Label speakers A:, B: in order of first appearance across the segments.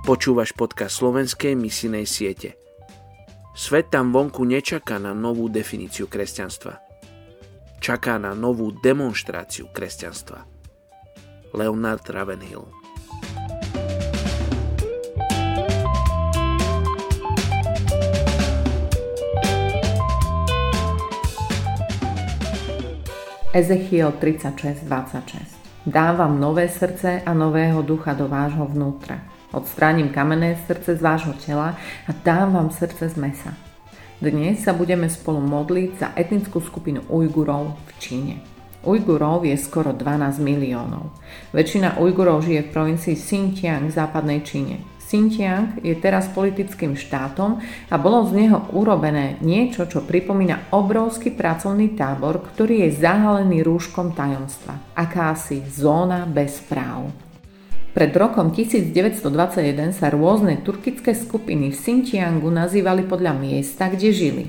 A: Počúvaš podcast slovenskej misinej siete. Svet tam vonku nečaká na novú definíciu kresťanstva. Čaká na novú demonstráciu kresťanstva. Leonard Ravenhill
B: Ezechiel 36.26 Dám vám nové srdce a nového ducha do vášho vnútra Odstránim kamenné srdce z vášho tela a dám vám srdce z mesa. Dnes sa budeme spolu modliť za etnickú skupinu Ujgurov v Číne. Ujgurov je skoro 12 miliónov. Väčšina Ujgurov žije v provincii Xinjiang v západnej Číne. Xinjiang je teraz politickým štátom a bolo z neho urobené niečo, čo pripomína obrovský pracovný tábor, ktorý je zahalený rúškom tajomstva. Akási zóna bez práv. Pred rokom 1921 sa rôzne turkické skupiny v Xinjiangu nazývali podľa miesta, kde žili.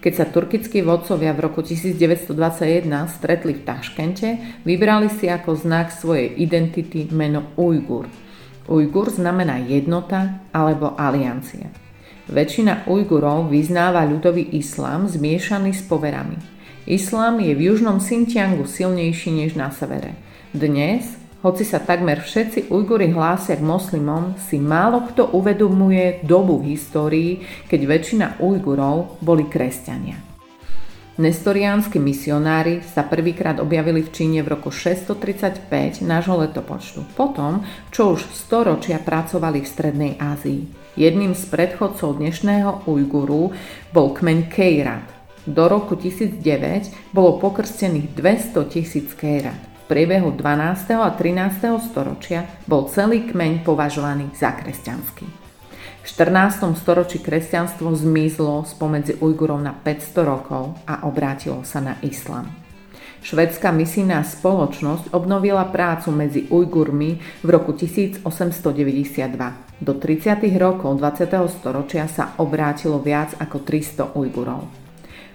B: Keď sa turkickí vodcovia v roku 1921 stretli v Taškente, vybrali si ako znak svojej identity meno Ujgur. Ujgur znamená jednota alebo aliancia. Väčšina Ujgurov vyznáva ľudový islám zmiešaný s poverami. Islám je v južnom Xinjiangu silnejší než na severe. Dnes hoci sa takmer všetci Ujguri hlásia k moslimom, si málo kto uvedomuje dobu v histórii, keď väčšina Ujgurov boli kresťania. Nestoriánsky misionári sa prvýkrát objavili v Číne v roku 635 nášho letopočtu, potom, čo už storočia pracovali v Strednej Ázii. Jedným z predchodcov dnešného Ujguru bol kmeň Kejrat. Do roku 1009 bolo pokrstených 200 tisíc Kejrat priebehu 12. a 13. storočia bol celý kmeň považovaný za kresťanský. V 14. storočí kresťanstvo zmizlo spomedzi Ujgurov na 500 rokov a obrátilo sa na islam. Švedská misijná spoločnosť obnovila prácu medzi Ujgurmi v roku 1892. Do 30. rokov 20. storočia sa obrátilo viac ako 300 Ujgurov.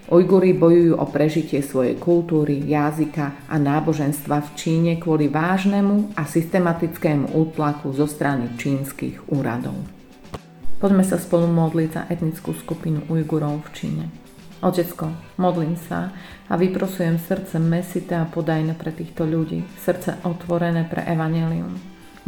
B: Ujguri bojujú o prežitie svojej kultúry, jazyka a náboženstva v Číne kvôli vážnemu a systematickému útlaku zo strany čínskych úradov. Poďme sa spolu modliť za etnickú skupinu Ujgurov v Číne. Otecko, modlím sa a vyprosujem srdce mesité a podajné pre týchto ľudí, srdce otvorené pre evanelium.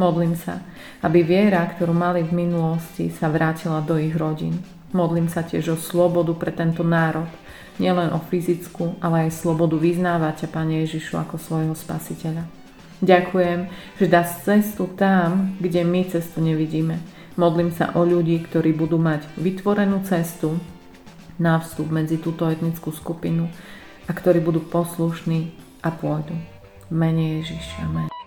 B: Modlím sa, aby viera, ktorú mali v minulosti, sa vrátila do ich rodín. Modlím sa tiež o slobodu pre tento národ, nielen o fyzickú, ale aj slobodu vyznávať ťa, Pane Ježišu, ako svojho spasiteľa. Ďakujem, že dá cestu tam, kde my cestu nevidíme. Modlím sa o ľudí, ktorí budú mať vytvorenú cestu na vstup medzi túto etnickú skupinu a ktorí budú poslušní a pôjdu. V mene Ježiša. Amen.